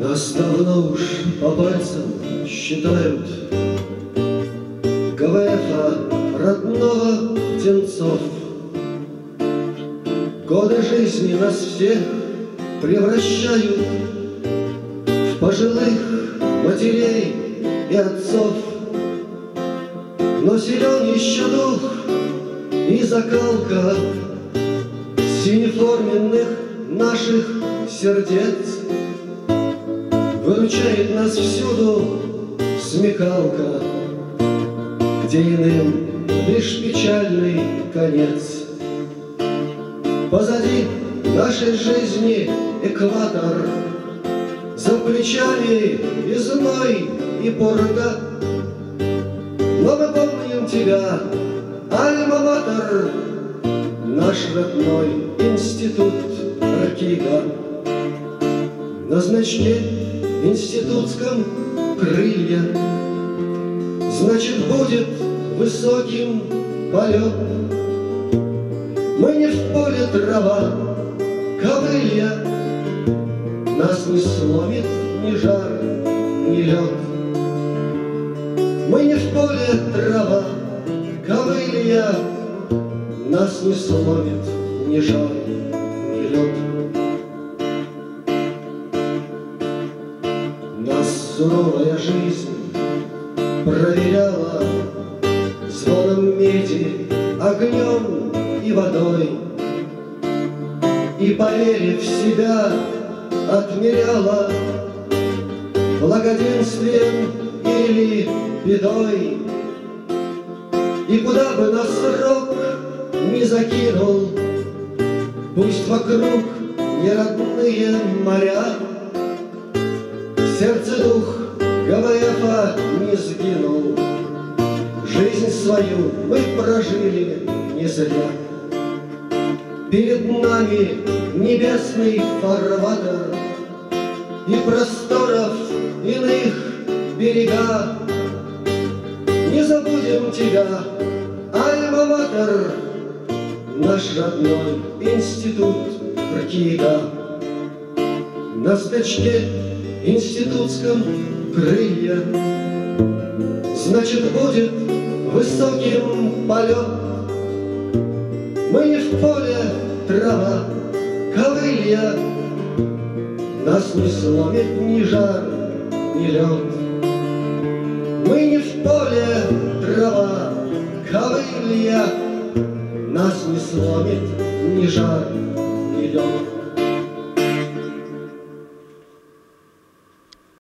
Нас давно уж по пальцам считают КВФа родного птенцов. Годы жизни нас всех превращают В пожилых матерей и отцов. Но силен еще дух и закалка Синеформенных наших сердец Выручает нас всюду смекалка, Где иным лишь печальный конец. Позади нашей жизни экватор, За плечами и зной, и пурга. Но мы помним тебя, Альма-Матер, Наш родной институт Ракига. На значке институтском крылья, Значит, будет высоким полет. Мы не в поле трава, ковылья, Нас не сломит ни жар, ни лед. Мы не в поле трава, ковылья, Нас не сломит ни жар, ни лед. Нас суровая жизнь проверяла Звоном меди, огнем и водой. И, поверив в себя, отмеряла Благоденствием или бедой. И куда бы нас срок не закинул, Пусть вокруг неродные моря, Сердце дух ГВФа не сгинул. Жизнь свою мы прожили не зря. Перед нами небесный фарватер И просторов иных берега. Не забудем тебя, Альма-Матер, Наш родной институт Ркига. На стычке институтском крылья, Значит, будет высоким полет. Мы не в поле трава, ковылья, Нас не сломит ни жар, ни лед. Мы не в поле ковылья, Нас не